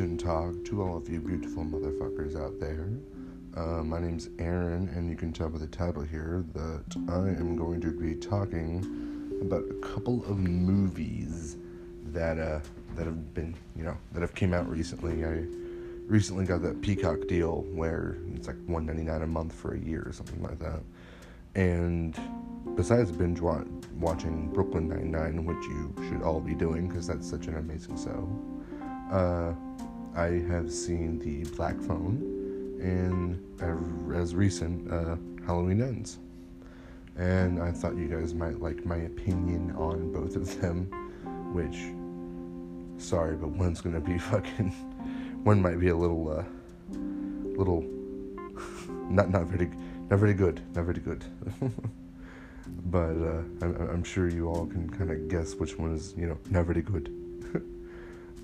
Gin Talk to all of you beautiful motherfuckers out there. Uh, my name's Aaron, and you can tell by the title here that I am going to be talking about a couple of movies that uh, that have been, you know, that have came out recently. I recently got that Peacock deal where it's like one ninety nine a month for a year or something like that. And besides binge wa- watching Brooklyn Nine Nine, which you should all be doing because that's such an amazing show, uh, I have seen the Black Phone and as recent uh, Halloween Ends, and I thought you guys might like my opinion on both of them. Which, sorry, but one's gonna be fucking. One might be a little, uh, little, not not very not very good, not very good. but uh, I'm, I'm sure you all can kind of guess which one is, you know, not very good.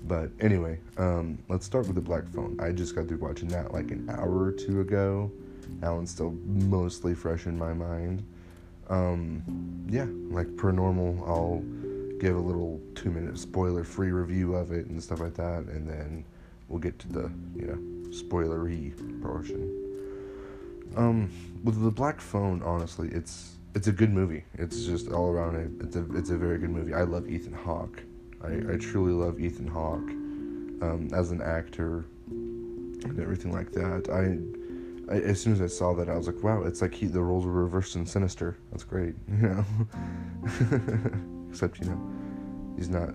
But anyway, um, let's start with the Black Phone. I just got through watching that like an hour or two ago. That one's still mostly fresh in my mind. Um, yeah, like per normal, I'll give a little two minute spoiler free review of it and stuff like that, and then we'll get to the, you know, spoilery portion. Um, with the Black Phone, honestly, it's it's a good movie. It's just all around it. It's a it's a very good movie. I love Ethan Hawke. I, I truly love Ethan Hawke um, as an actor and everything like that. I, I as soon as I saw that, I was like, wow, it's like he the roles were reversed in Sinister. That's great, you know. Except you know, he's not.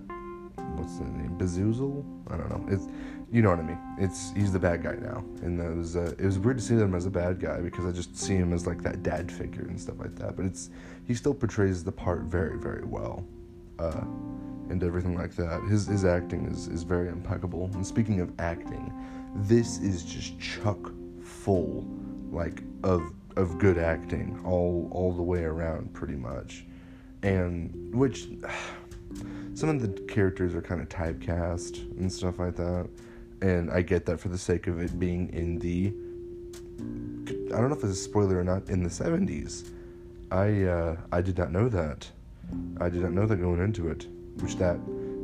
What's the name? Bezoozle? I don't know. It's you know what I mean. It's he's the bad guy now, and it was uh, it was weird to see him as a bad guy because I just see him as like that dad figure and stuff like that. But it's he still portrays the part very very well, uh, and everything like that. His his acting is is very impeccable. And speaking of acting, this is just chuck full, like of of good acting all all the way around pretty much, and which. Some of the characters are kind of typecast and stuff like that and I get that for the sake of it being in the I don't know if it's a spoiler or not in the 70s. I uh, I did not know that. I did not know that going into it, which that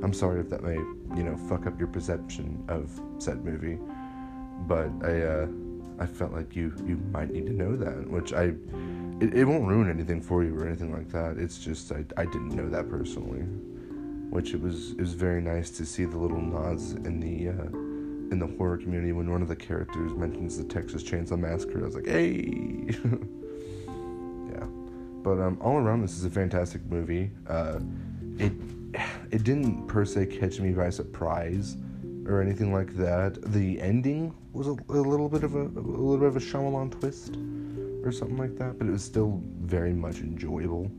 I'm sorry if that may you know fuck up your perception of said movie, but I uh, I felt like you you might need to know that, which I it, it won't ruin anything for you or anything like that. It's just I I didn't know that personally, which it was it was very nice to see the little nods in the. Uh, in the horror community when one of the characters mentions the Texas Chainsaw Massacre. I was like, hey, yeah. But um, all around, this is a fantastic movie. Uh, it it didn't per se catch me by surprise or anything like that. The ending was a, a little bit of a, a little bit of a Shyamalan twist or something like that, but it was still very much enjoyable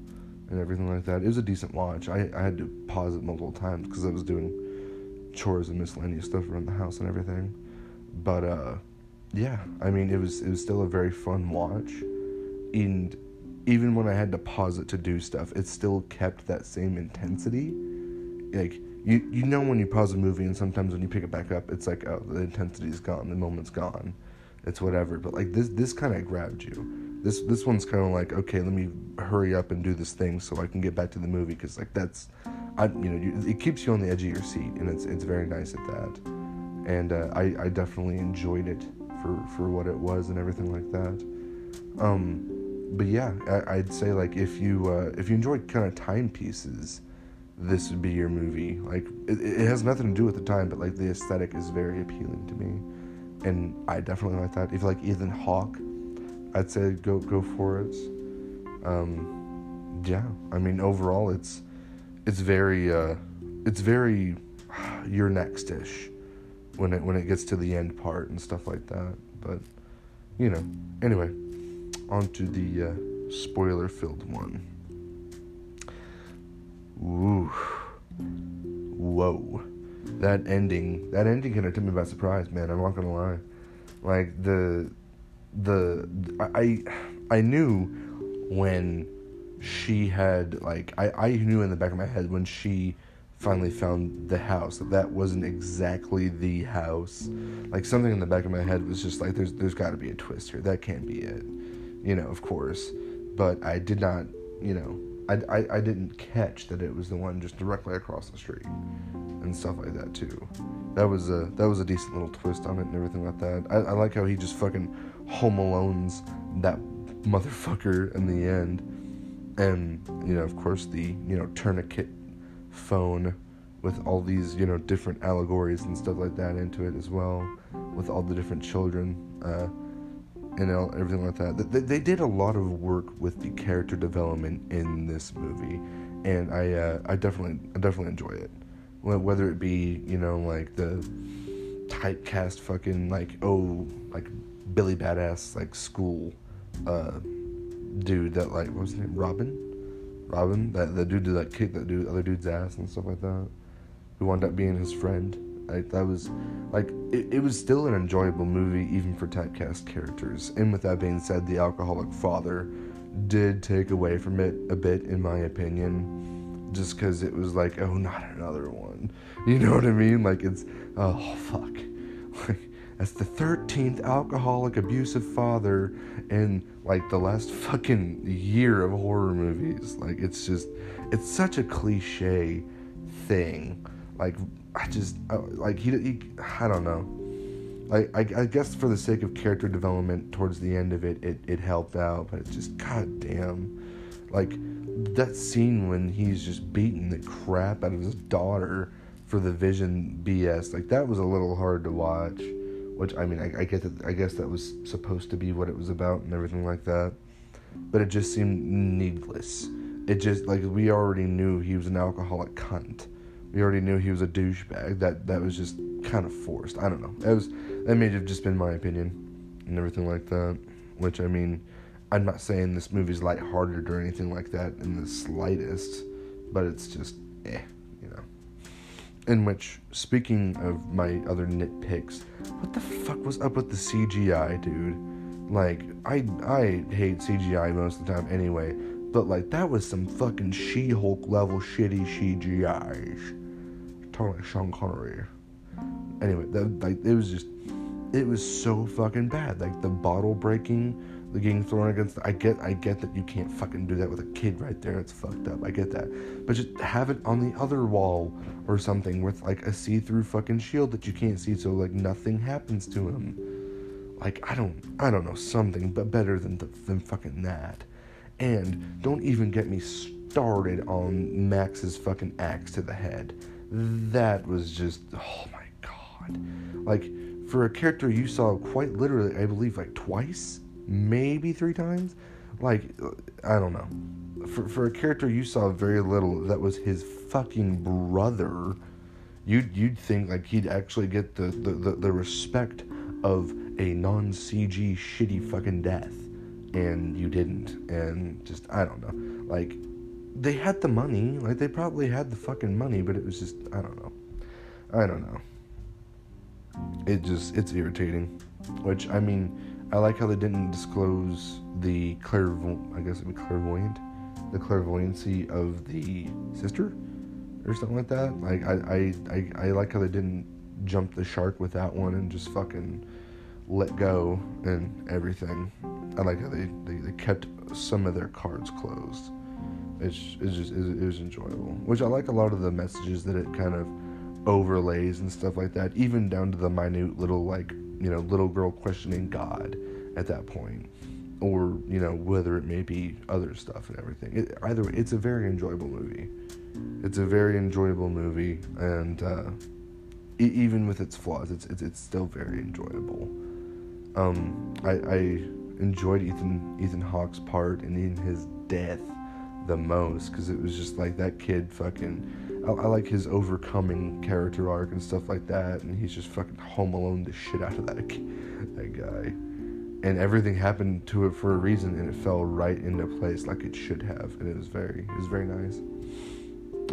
and everything like that. It was a decent watch. I, I had to pause it multiple times because I was doing chores and miscellaneous stuff around the house and everything. But uh, yeah, I mean, it was it was still a very fun watch, and even when I had to pause it to do stuff, it still kept that same intensity. Like you you know when you pause a movie and sometimes when you pick it back up, it's like oh the intensity's gone, the moment's gone, it's whatever. But like this this kind of grabbed you. This this one's kind of like okay, let me hurry up and do this thing so I can get back to the movie because like that's I, you know, you, it keeps you on the edge of your seat, and it's it's very nice at that. And uh, I I definitely enjoyed it for for what it was and everything like that. Um, but yeah, I, would say like if you uh, if you enjoy kind of timepieces, this would be your movie. Like it, it has nothing to do with the time, but like the aesthetic is very appealing to me, and I definitely like that. If like Ethan Hawke, I'd say go go for it. Um, yeah, I mean overall it's it's very uh, it's very you're next ish when it when it gets to the end part and stuff like that. But you know, anyway, on to the uh, spoiler filled one. Ooh, whoa, that ending that ending kind of took me by surprise, man. I'm not gonna lie. Like the the I I knew when she had like I, I knew in the back of my head when she finally found the house that that wasn't exactly the house. Like something in the back of my head was just like there's there's got to be a twist here. That can't be it. You know of course. But i did not you know I, I, I didn't catch that it was the one just directly across the street and stuff like that too. That was a that was a decent little twist on it and everything like that. I, I like how he just fucking home alones that motherfucker in the end, and you know of course the you know tourniquet phone with all these you know different allegories and stuff like that into it as well, with all the different children. Uh, and everything like that. They, they did a lot of work with the character development in this movie, and I uh, I definitely I definitely enjoy it. Whether it be you know like the typecast fucking like oh like Billy Badass like school uh dude that like what was his name? Robin? Robin? That the dude that like, kicked that dude other dude's ass and stuff like that. Who wound up being his friend like that was like it, it was still an enjoyable movie even for typecast characters. And with that being said, the alcoholic father did take away from it a bit in my opinion. Just because it was like, oh, not another one. You know what I mean? Like, it's, oh, fuck. Like, that's the 13th alcoholic abusive father in like the last fucking year of horror movies. Like, it's just, it's such a cliche thing. Like, I just uh, like he, he I don't know. I, I guess for the sake of character development towards the end of it, it, it helped out, but it's just goddamn, like that scene when he's just beating the crap out of his daughter for the vision BS. Like that was a little hard to watch. Which I mean, I, I get that. I guess that was supposed to be what it was about and everything like that. But it just seemed needless. It just like we already knew he was an alcoholic cunt we already knew he was a douchebag. That that was just kind of forced. I don't know. That was that may have just been my opinion and everything like that. Which I mean, I'm not saying this movie's lighthearted or anything like that in the slightest, but it's just eh, you know. In which, speaking of my other nitpicks, what the fuck was up with the CGI, dude? Like, I I hate CGI most of the time anyway, but like that was some fucking She-Hulk level shitty CGI talking like Sean Connery. Anyway, that, like it was just, it was so fucking bad. Like the bottle breaking, the getting thrown against. The, I get, I get that you can't fucking do that with a kid right there. It's fucked up. I get that, but just have it on the other wall or something with like a see-through fucking shield that you can't see, so like nothing happens to him. Like I don't, I don't know something, but better than than fucking that. And don't even get me started on Max's fucking axe to the head that was just oh my god. Like for a character you saw quite literally i believe like twice maybe three times like i don't know. For, for a character you saw very little that was his fucking brother you'd you'd think like he'd actually get the the, the, the respect of a non-cg shitty fucking death and you didn't and just i don't know. Like they had the money. Like they probably had the fucking money, but it was just I don't know. I don't know. It just it's irritating. Which I mean, I like how they didn't disclose the clairvoyant. I guess it'd be clairvoyant, the clairvoyancy of the sister, or something like that. Like I I I, I like how they didn't jump the shark with that one and just fucking let go and everything. I like how they, they, they kept some of their cards closed it's, it's just it was enjoyable which i like a lot of the messages that it kind of overlays and stuff like that even down to the minute little like you know little girl questioning god at that point or you know whether it may be other stuff and everything. It, either way it's a very enjoyable movie. It's a very enjoyable movie and uh, it, even with its flaws it's, it's it's still very enjoyable. Um i i enjoyed ethan ethan hawke's part and in his death the most because it was just like that kid fucking. I, I, like his overcoming character arc and stuff like that, and he's just fucking home alone the shit out of that that guy. And everything happened to it for a reason, and it fell right into place like it should have, and it was very, it was very nice.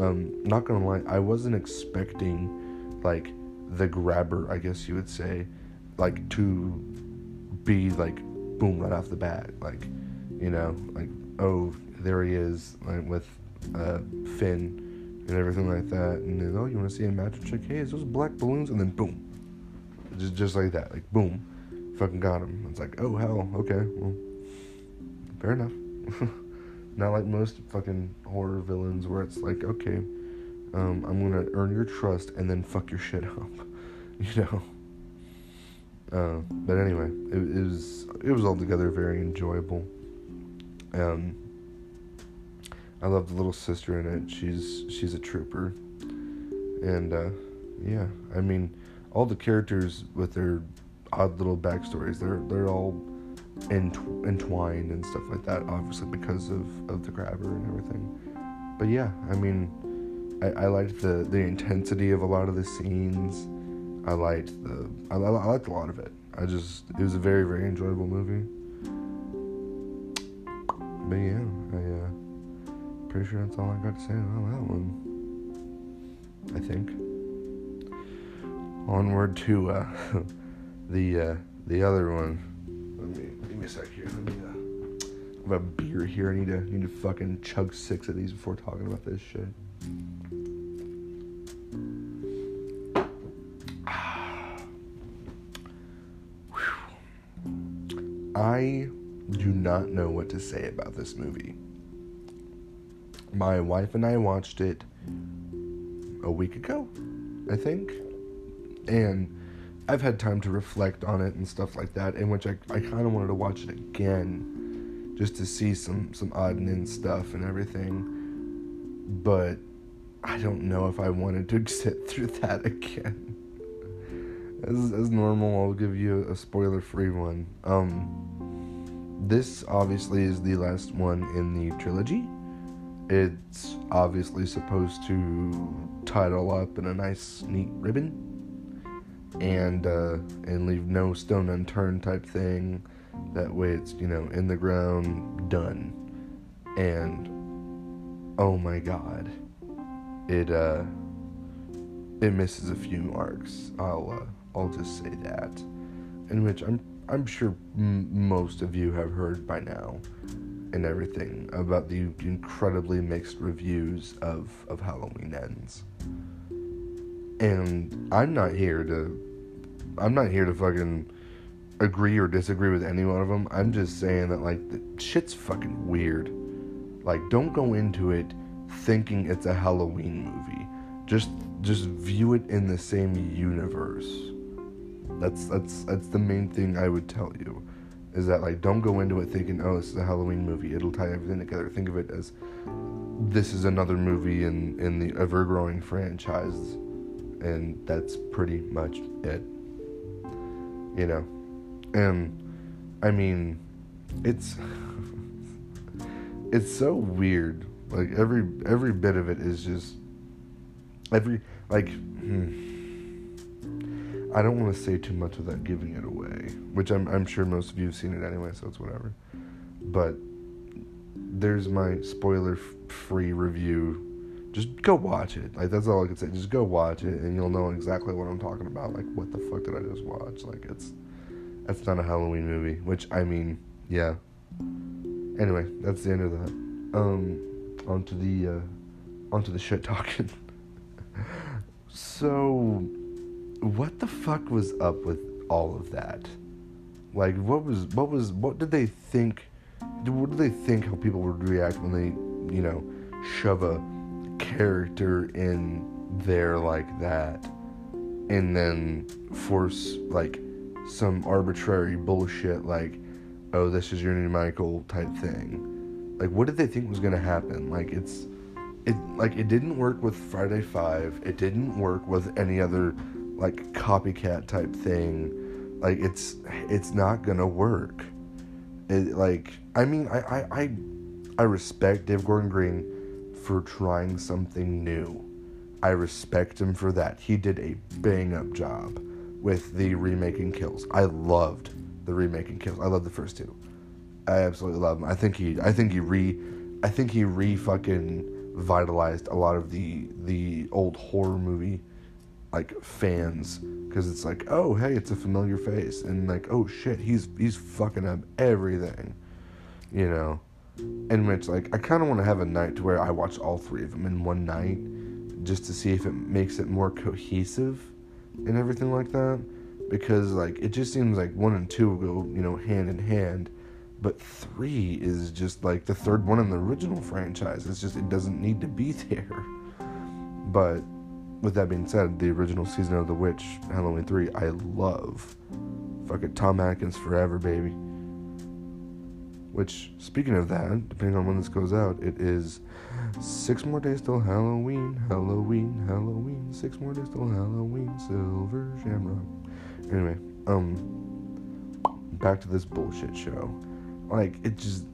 Um, not gonna lie, I wasn't expecting like the grabber, I guess you would say, like to be like boom right off the bat, like you know, like oh there he is like, with uh, Finn and everything like that. And then, oh, you want to see a magic trick? Hey, it's those black balloons, and then boom, just just like that, like boom, fucking got him. It's like, oh hell, okay, well, fair enough. Not like most fucking horror villains where it's like, okay, Um, I'm gonna earn your trust and then fuck your shit up, you know. Uh, but anyway, it, it was it was altogether very enjoyable. Um, I love the little sister in it. She's she's a trooper, and uh, yeah, I mean, all the characters with their odd little backstories, they're they're all ent- entwined and stuff like that. Obviously, because of of the grabber and everything. But yeah, I mean, I, I liked the the intensity of a lot of the scenes. I liked the I, I liked a lot of it. I just it was a very very enjoyable movie. But yeah, I uh, pretty sure that's all I got to say about that one. I think. Onward to uh, the uh, the other one. Let me give me a sec here. Let me uh, I have a beer here. I need to need to fucking chug six of these before talking about this shit. I do not know what to say about this movie. My wife and I watched it a week ago, I think. And I've had time to reflect on it and stuff like that, in which I, I kind of wanted to watch it again just to see some, some odd and end stuff and everything. But I don't know if I wanted to sit through that again. As, as normal, I'll give you a spoiler free one. Um, this obviously is the last one in the trilogy. It's obviously supposed to tie it all up in a nice, neat ribbon and uh, and leave no stone unturned type thing. That way, it's you know in the ground, done. And oh my God, it uh, it misses a few marks. I'll uh, I'll just say that, in which I'm I'm sure m- most of you have heard by now, and everything about the incredibly mixed reviews of of Halloween Ends. And I'm not here to I'm not here to fucking agree or disagree with any one of them. I'm just saying that like the shit's fucking weird. Like don't go into it thinking it's a Halloween movie. Just just view it in the same universe. That's that's that's the main thing I would tell you. Is that like don't go into it thinking, oh, this is a Halloween movie. It'll tie everything together. Think of it as this is another movie in in the ever growing franchise, and that's pretty much it you know and i mean it's it's so weird like every every bit of it is just every like hmm, i don't want to say too much without giving it away which i'm i'm sure most of you have seen it anyway so it's whatever but there's my spoiler free review just go watch it. Like that's all I can say. Just go watch it, and you'll know exactly what I'm talking about. Like, what the fuck did I just watch? Like, it's that's not a Halloween movie. Which I mean, yeah. Anyway, that's the end of that. Um, onto the uh, onto the shit talking. so, what the fuck was up with all of that? Like, what was what was what did they think? What did they think how people would react when they, you know, shove a character in there like that and then force like some arbitrary bullshit like oh this is your new michael type thing like what did they think was to happen like it's it like it didn't work with friday 5 it didn't work with any other like copycat type thing like it's it's not to work it like i mean I, I i i respect dave gordon green for trying something new. I respect him for that. He did a bang up job with the remaking kills. I loved the remaking kills. I love the first two. I absolutely love him. I think he I think he re I think he re fucking vitalized a lot of the the old horror movie like fans because it's like oh hey it's a familiar face and like oh shit he's he's fucking up everything you know And which like I kind of want to have a night to where I watch all three of them in one night, just to see if it makes it more cohesive and everything like that. Because like it just seems like one and two go you know hand in hand, but three is just like the third one in the original franchise. It's just it doesn't need to be there. But with that being said, the original season of The Witch, Halloween 3, I love. Fuck it, Tom Atkins forever, baby. Which, speaking of that, depending on when this goes out, it is six more days till Halloween, Halloween, Halloween. Six more days till Halloween, Silver Shamrock. Anyway, um, back to this bullshit show. Like, it just,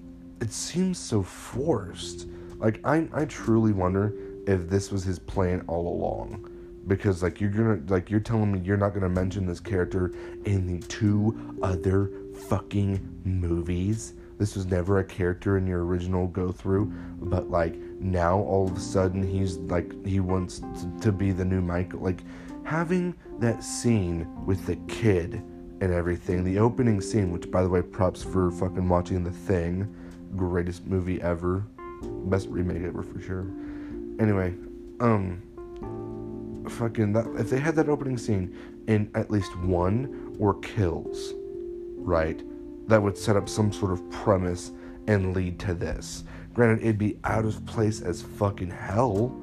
it seems so forced. Like, I, I truly wonder if this was his plan all along. Because like you're gonna like you're telling me you're not gonna mention this character in the two other fucking movies. This was never a character in your original go through but like now all of a sudden he's like he wants to, to be the new michael. Like having that scene with the kid and everything the opening scene which by the way props for fucking watching the thing. Greatest movie ever. Best remake ever for sure Anyway, um, fucking that if they had that opening scene in at least one or kills, right? That would set up some sort of premise and lead to this. Granted, it'd be out of place as fucking hell.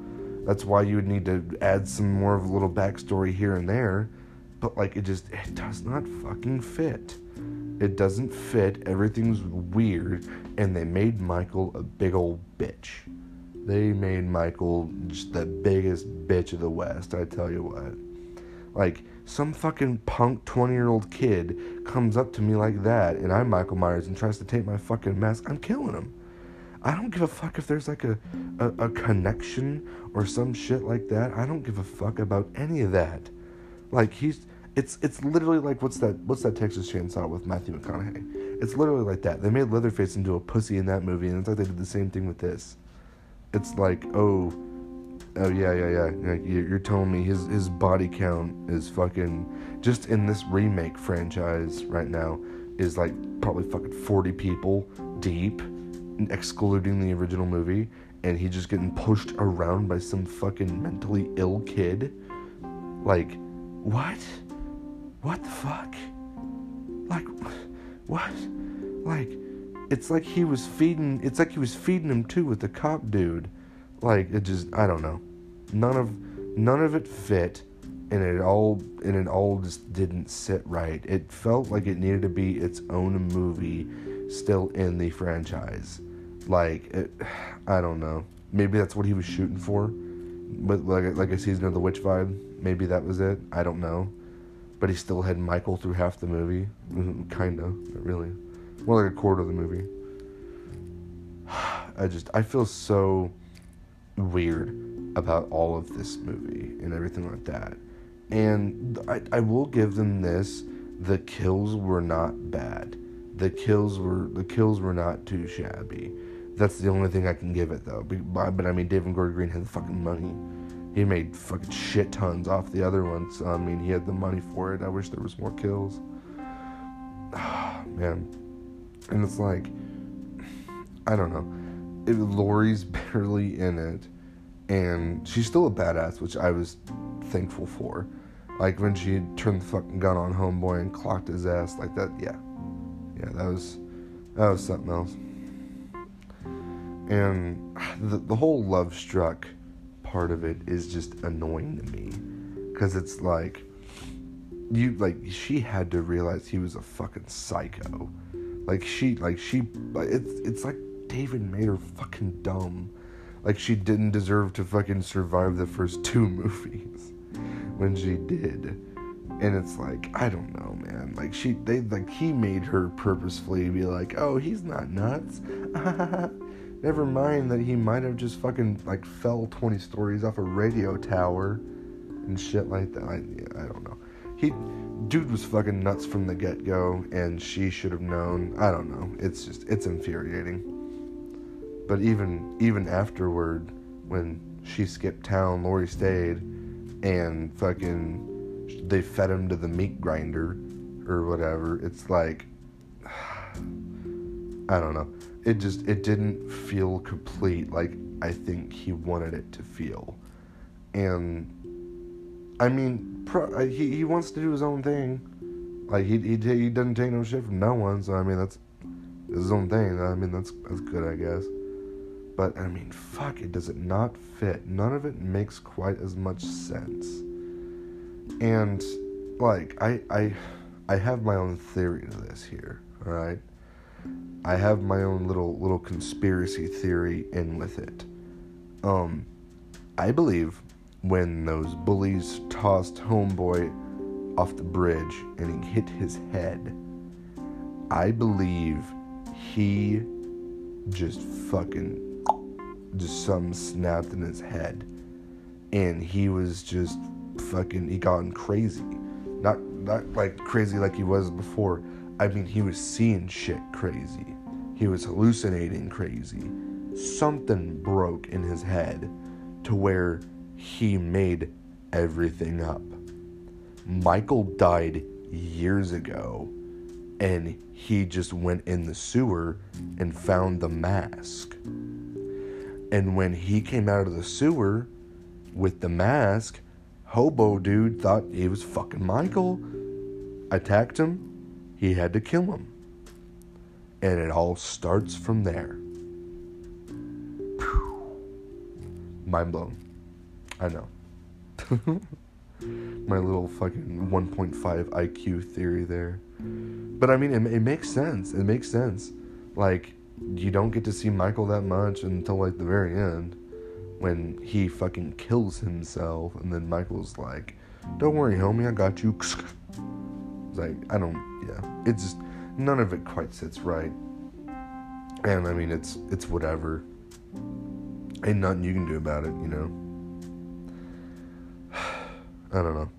That's why you would need to add some more of a little backstory here and there. But like it just it does not fucking fit. It doesn't fit. Everything's weird, and they made Michael a big old bitch. They made Michael just the biggest bitch of the West, I tell you what. Like, some fucking punk 20 year old kid comes up to me like that, and I'm Michael Myers and tries to take my fucking mask, I'm killing him. I don't give a fuck if there's like a, a, a connection or some shit like that. I don't give a fuck about any of that. Like he's it's it's literally like what's that what's that Texas Chainsaw with Matthew McConaughey? It's literally like that. They made Leatherface into a pussy in that movie, and it's like they did the same thing with this it's like, oh, oh yeah, yeah, yeah. Like you're telling me his his body count is fucking just in this remake franchise right now is like probably fucking forty people deep, excluding the original movie, and he's just getting pushed around by some fucking mentally ill kid. Like, what? What the fuck? Like, what? Like it's like he was feeding it's like he was feeding him too with the cop dude. Like it just i don't know. None of none of it fit and it all and it all just didn't sit right. It felt like it needed to be its own movie still in the franchise. Like it, i don't know. Maybe that's what he was shooting for. But like like a season of the witch vibe. Maybe that was it. I don't know. But he still had michael through half the movie. Mm-hmm, kind of really more like a quarter of the movie. I just I feel so weird about all of this movie and everything like that. And I, I will give them this: the kills were not bad. The kills were the kills were not too shabby. That's the only thing I can give it though. But, but I mean, David Gordon Green had the fucking money. He made fucking shit tons off the other ones. I mean, he had the money for it. I wish there was more kills. man, and it's like I don't know. It, Laurie's barely in it, and she's still a badass, which I was thankful for. Like when she turned the fucking gun on homeboy and clocked his ass like that. Yeah, yeah, that was that was something else. And the the whole love struck part of it is just annoying to me, because it's like you like she had to realize he was a fucking psycho like she, like she, it's it's like David made her fucking dumb. Like she didn't deserve to fucking survive the first two movies when she did. And it's like, I don't know, man. Like she they like he made her purposefully be like, "Oh, he's not nuts." Never mind that he might have just fucking like fell 20 stories off a radio tower and shit like that. I, I don't know. He dude was fucking nuts from the get go, and she should have known. I don't know. It's just it's infuriating. But even even afterward, when she skipped town, Laurie stayed, and fucking they fed him to the meat grinder or whatever. It's like I don't know. It just it didn't feel complete like I think he wanted it to feel. And I mean, pro, uh, he he wants to do his own thing. Like he he he doesn't take no shit from no one. So I mean, that's his own thing. I mean, that's that's good, I guess. But I mean, fuck, it does it not fit. None of it makes quite as much sense. And like I I I have my own theory to this here, all right? I have my own little little conspiracy theory in with it. Um I believe when those bullies tossed homeboy off the bridge and he hit his head, I believe he just fucking just something snapped in his head. And he was just fucking he gone crazy. Not not like crazy like he was before. I mean he was seeing shit crazy. He was hallucinating crazy. Something broke in his head to where he made everything up michael died years ago and he just went in the sewer and found the mask and when he came out of the sewer with the mask, Hobo dude thought he was fucking Michael, attacked him, he had to kill him. And it all starts from there. Mind blown. I know. My little fucking 1.5 IQ theory there. But I mean, it, it makes sense. It makes sense. Like, you don't get to see Michael that much until like the very end when he fucking kills himself and then Michael's like, Don't worry, homie, I got you. It's like, I don't yeah. It's just none of it quite sits right. And I mean it's it's whatever. Ain't nothing you can do about it, you know. I don't know.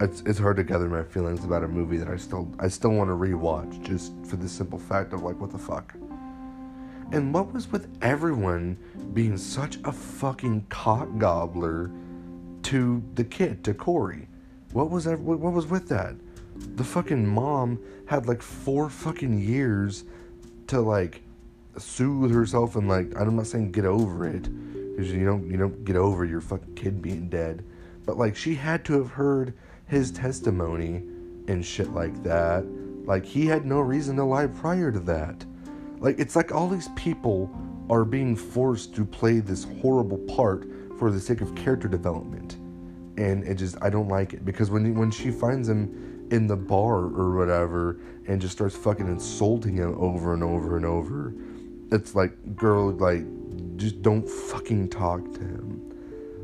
It's it's hard to gather my feelings about a movie that I still I still want to rewatch just for the simple fact of like what the fuck. And what was with everyone being such a fucking cock gobbler to the kid, to Corey? What was that, what was with that? The fucking mom had like four fucking years to like soothe herself and like I'm not saying get over it because you don't you don't get over your fucking kid being dead, but like she had to have heard his testimony and shit like that. Like he had no reason to lie prior to that. Like it's like all these people are being forced to play this horrible part for the sake of character development. And it just I don't like it because when when she finds him in the bar or whatever and just starts fucking insulting him over and over and over, it's like girl like just don't fucking talk to him.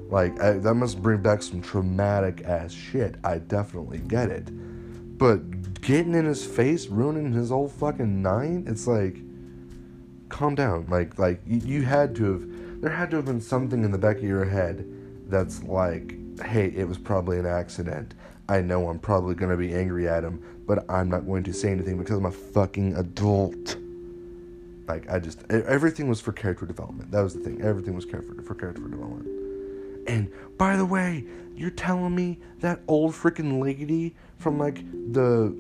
Like I, that must bring back some traumatic ass shit. I definitely get it. But getting in his face, ruining his whole fucking nine, it's like calm down. Like like you, you had to have there had to have been something in the back of your head that's like, hey, it was probably an accident. I know I'm probably gonna be angry at him, but I'm not going to say anything because I'm a fucking adult. Like I just everything was for character development. That was the thing. Everything was for character development. And by the way, you're telling me that old freaking lady from like the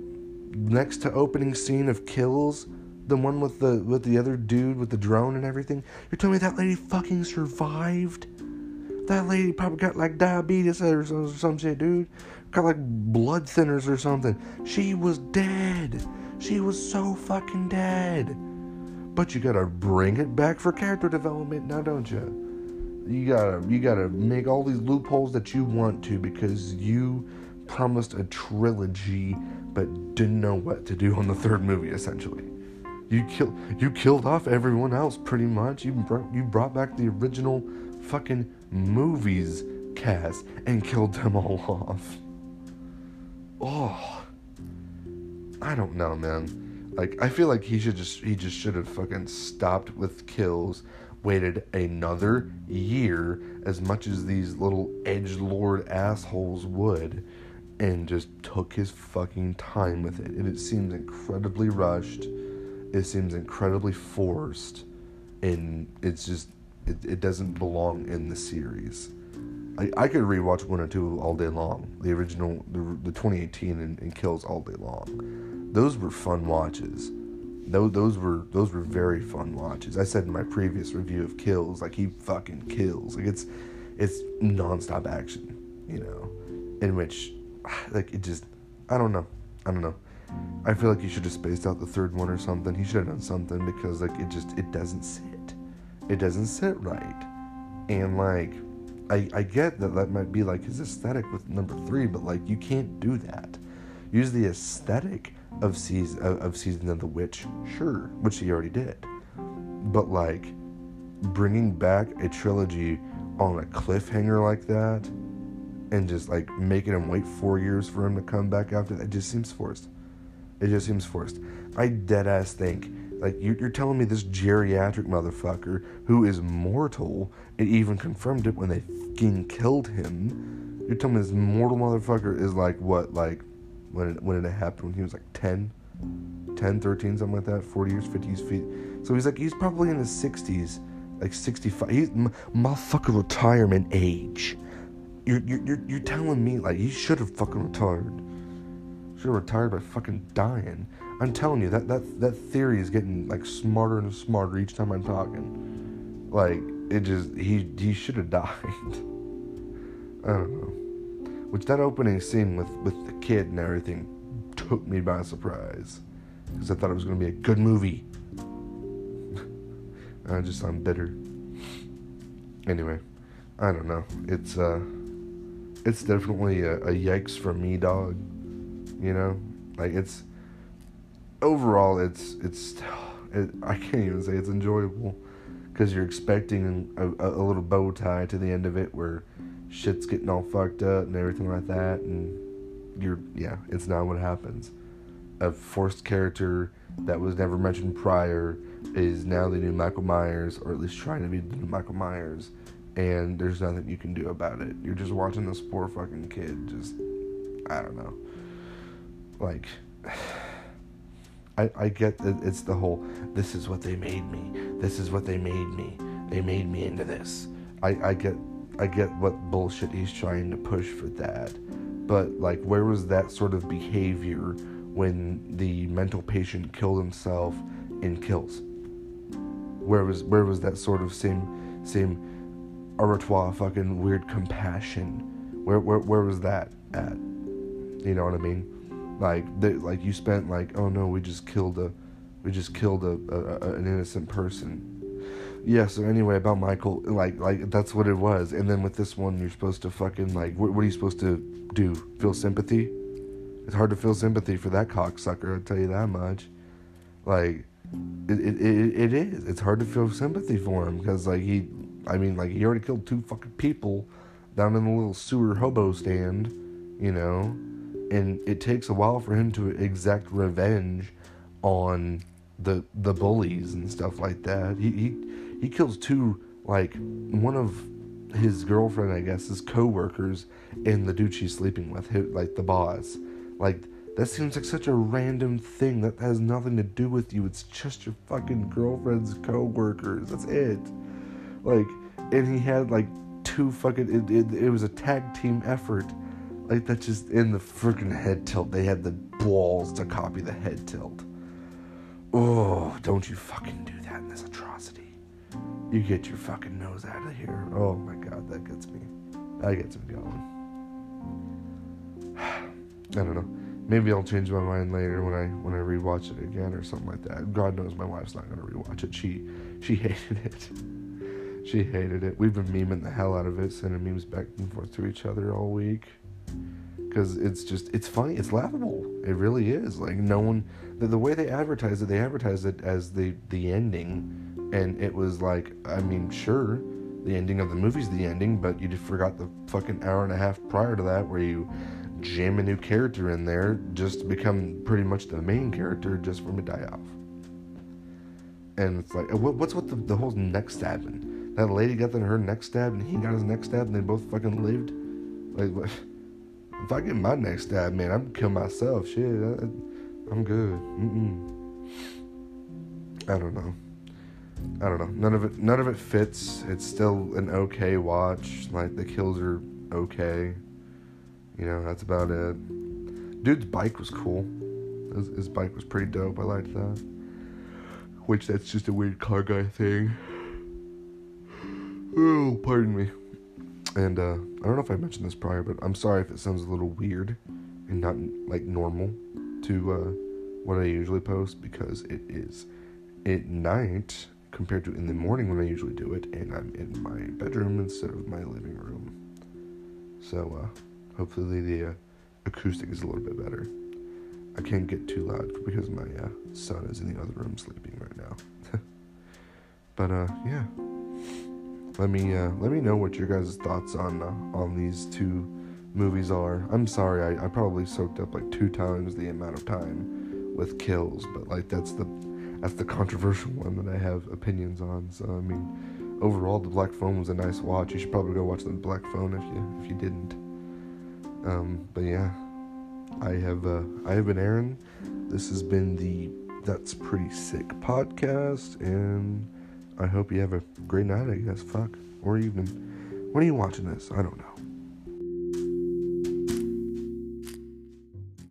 next to opening scene of Kills the one with the with the other dude with the drone and everything. You're telling me that lady fucking survived? That lady probably got like diabetes or some, some shit, dude. Got like blood thinners or something. She was dead. She was so fucking dead. But you gotta bring it back for character development now, don't you? You gotta you gotta make all these loopholes that you want to because you promised a trilogy but didn't know what to do on the third movie essentially. You killed you killed off everyone else pretty much. You brought you brought back the original fucking movies cast and killed them all off. Oh, I don't know, man. Like I feel like he should just he just should have fucking stopped with kills, waited another year as much as these little edge lord assholes would, and just took his fucking time with it. And it seems incredibly rushed. It seems incredibly forced. And it's just it, it doesn't belong in the series. I, I could rewatch one or two all day long. The original the, the 2018 and, and kills all day long. Those were fun watches those, those were those were very fun watches i said in my previous review of kills like he fucking kills like it's it's nonstop action you know in which like it just i don't know i don't know I feel like he should have spaced out the third one or something. He should have done something because like it just it doesn't sit. it doesn't sit right. And like, I, I get that that might be like his aesthetic with number three, but like you can't do that. Use the aesthetic of season of, season of the witch, sure, which he already did, but like bringing back a trilogy on a cliffhanger like that and just like making him wait four years for him to come back after that just seems forced. It just seems forced. I dead ass think like you're telling me this geriatric motherfucker who is mortal. It even confirmed it when they fucking killed him. You're telling me this mortal motherfucker is like what like when it, when it happened when he was like 10, 10, 13, something like that, 40 years, 50 years, feet. So he's like he's probably in his 60s, like 65. He's m- motherfucker retirement age. You're, you're, you're telling me like he should have fucking retired. Should have retired by fucking dying. I'm telling you that that that theory is getting like smarter and smarter each time I'm talking. Like it just he he should have died. I don't know. Which that opening scene with with the kid and everything took me by surprise because I thought it was going to be a good movie. I just I'm bitter. Anyway, I don't know. It's uh, it's definitely a, a yikes for me, dog. You know, like it's overall, it's it's it, I can't even say it's enjoyable because you're expecting a, a, a, little bow tie to the end of it where shit's getting all fucked up and everything like that, and you're yeah, it's not what happens. A forced character that was never mentioned prior is now the new Michael Myers, or at least trying to be the new Michael Myers, and there's nothing you can do about it. You're just watching this poor fucking kid just I don't know. Like I, I get that it's the whole this is what they made me this is what they made me they made me into this I, I get I get what bullshit he's trying to push for that. But like where was that sort of behavior when the mental patient killed himself in kills? Where was where was that sort of same same abattoir fucking weird compassion? Where where where was that at? You know what I mean? Like they, like you spent like oh no we just killed a we just killed a, a, a, an innocent person yeah so anyway about michael like like that's what it was. And then with this one you're supposed to fucking like what, what are you supposed to do? Feel sympathy? It's hard to feel sympathy for that cocksucker i'll tell you that much. Like it, it, it, it is. It's hard to feel sympathy for him because like he i mean like he already killed two fucking people down in the little sewer hobo stand you know? And it takes a while for him to exact revenge on the the bullies and stuff like that. He he he kills two like one of his girlfriend, I guess, his co-workers and the dude she's sleeping with, like the boss. Like that seems like such a random thing that has nothing to do with you. It's just your fucking girlfriend's co-workers. That's it. Like, and he had like two fucking. It, it, it was a tag team effort like that's just in the freaking head tilt. They had the balls to copy the head tilt. Oh, don't you fucking do that in this atrocity. You get your fucking nose out of here. Oh my god, that gets me. That gets me going. I don't know. Maybe I'll change my mind later when I when I rewatch it again or something like that. God knows my wife's not gonna rewatch it. She she hated it. She hated it. We've been memeing the hell out of it, sending memes back and forth to each other all week because it's just it's funny it's laughable it really is like no one the, the way they advertise it they advertise it as the the ending and it was like i mean sure the ending of the movie's the ending but you forgot the fucking hour and a half prior to that where you jam a new character in there just to become pretty much the main character just for him to die off and it's like uh, what's with the, the whole neck stabbing that lady got her neck stabbed and he got his neck stabbed and they both fucking lived like what if I get my neck stabbed, man, I'm kill myself. Shit, I, am good. Mm-mm. I don't know. I don't know. None of it. None of it fits. It's still an okay watch. Like the kills are okay. You know, that's about it. Dude's bike was cool. His, his bike was pretty dope. I liked that. Which that's just a weird car guy thing. Oh, pardon me. And uh, I don't know if I mentioned this prior, but I'm sorry if it sounds a little weird and not like normal to uh, what I usually post because it is at night compared to in the morning when I usually do it, and I'm in my bedroom instead of my living room. So uh, hopefully the uh, acoustic is a little bit better. I can't get too loud because my uh, son is in the other room sleeping right now. but uh, yeah, let me uh, let me know what your guys' thoughts on uh, on these two movies are. I'm sorry, I, I probably soaked up like two times the amount of time with kills, but like that's the that's the controversial one that I have opinions on. So I mean, overall, the Black Phone was a nice watch. You should probably go watch the Black Phone if you if you didn't. Um, but yeah, I have uh, I have been Aaron. This has been the That's Pretty Sick podcast, and I hope you have a great night. I guess fuck or evening. When are you watching this? I don't know.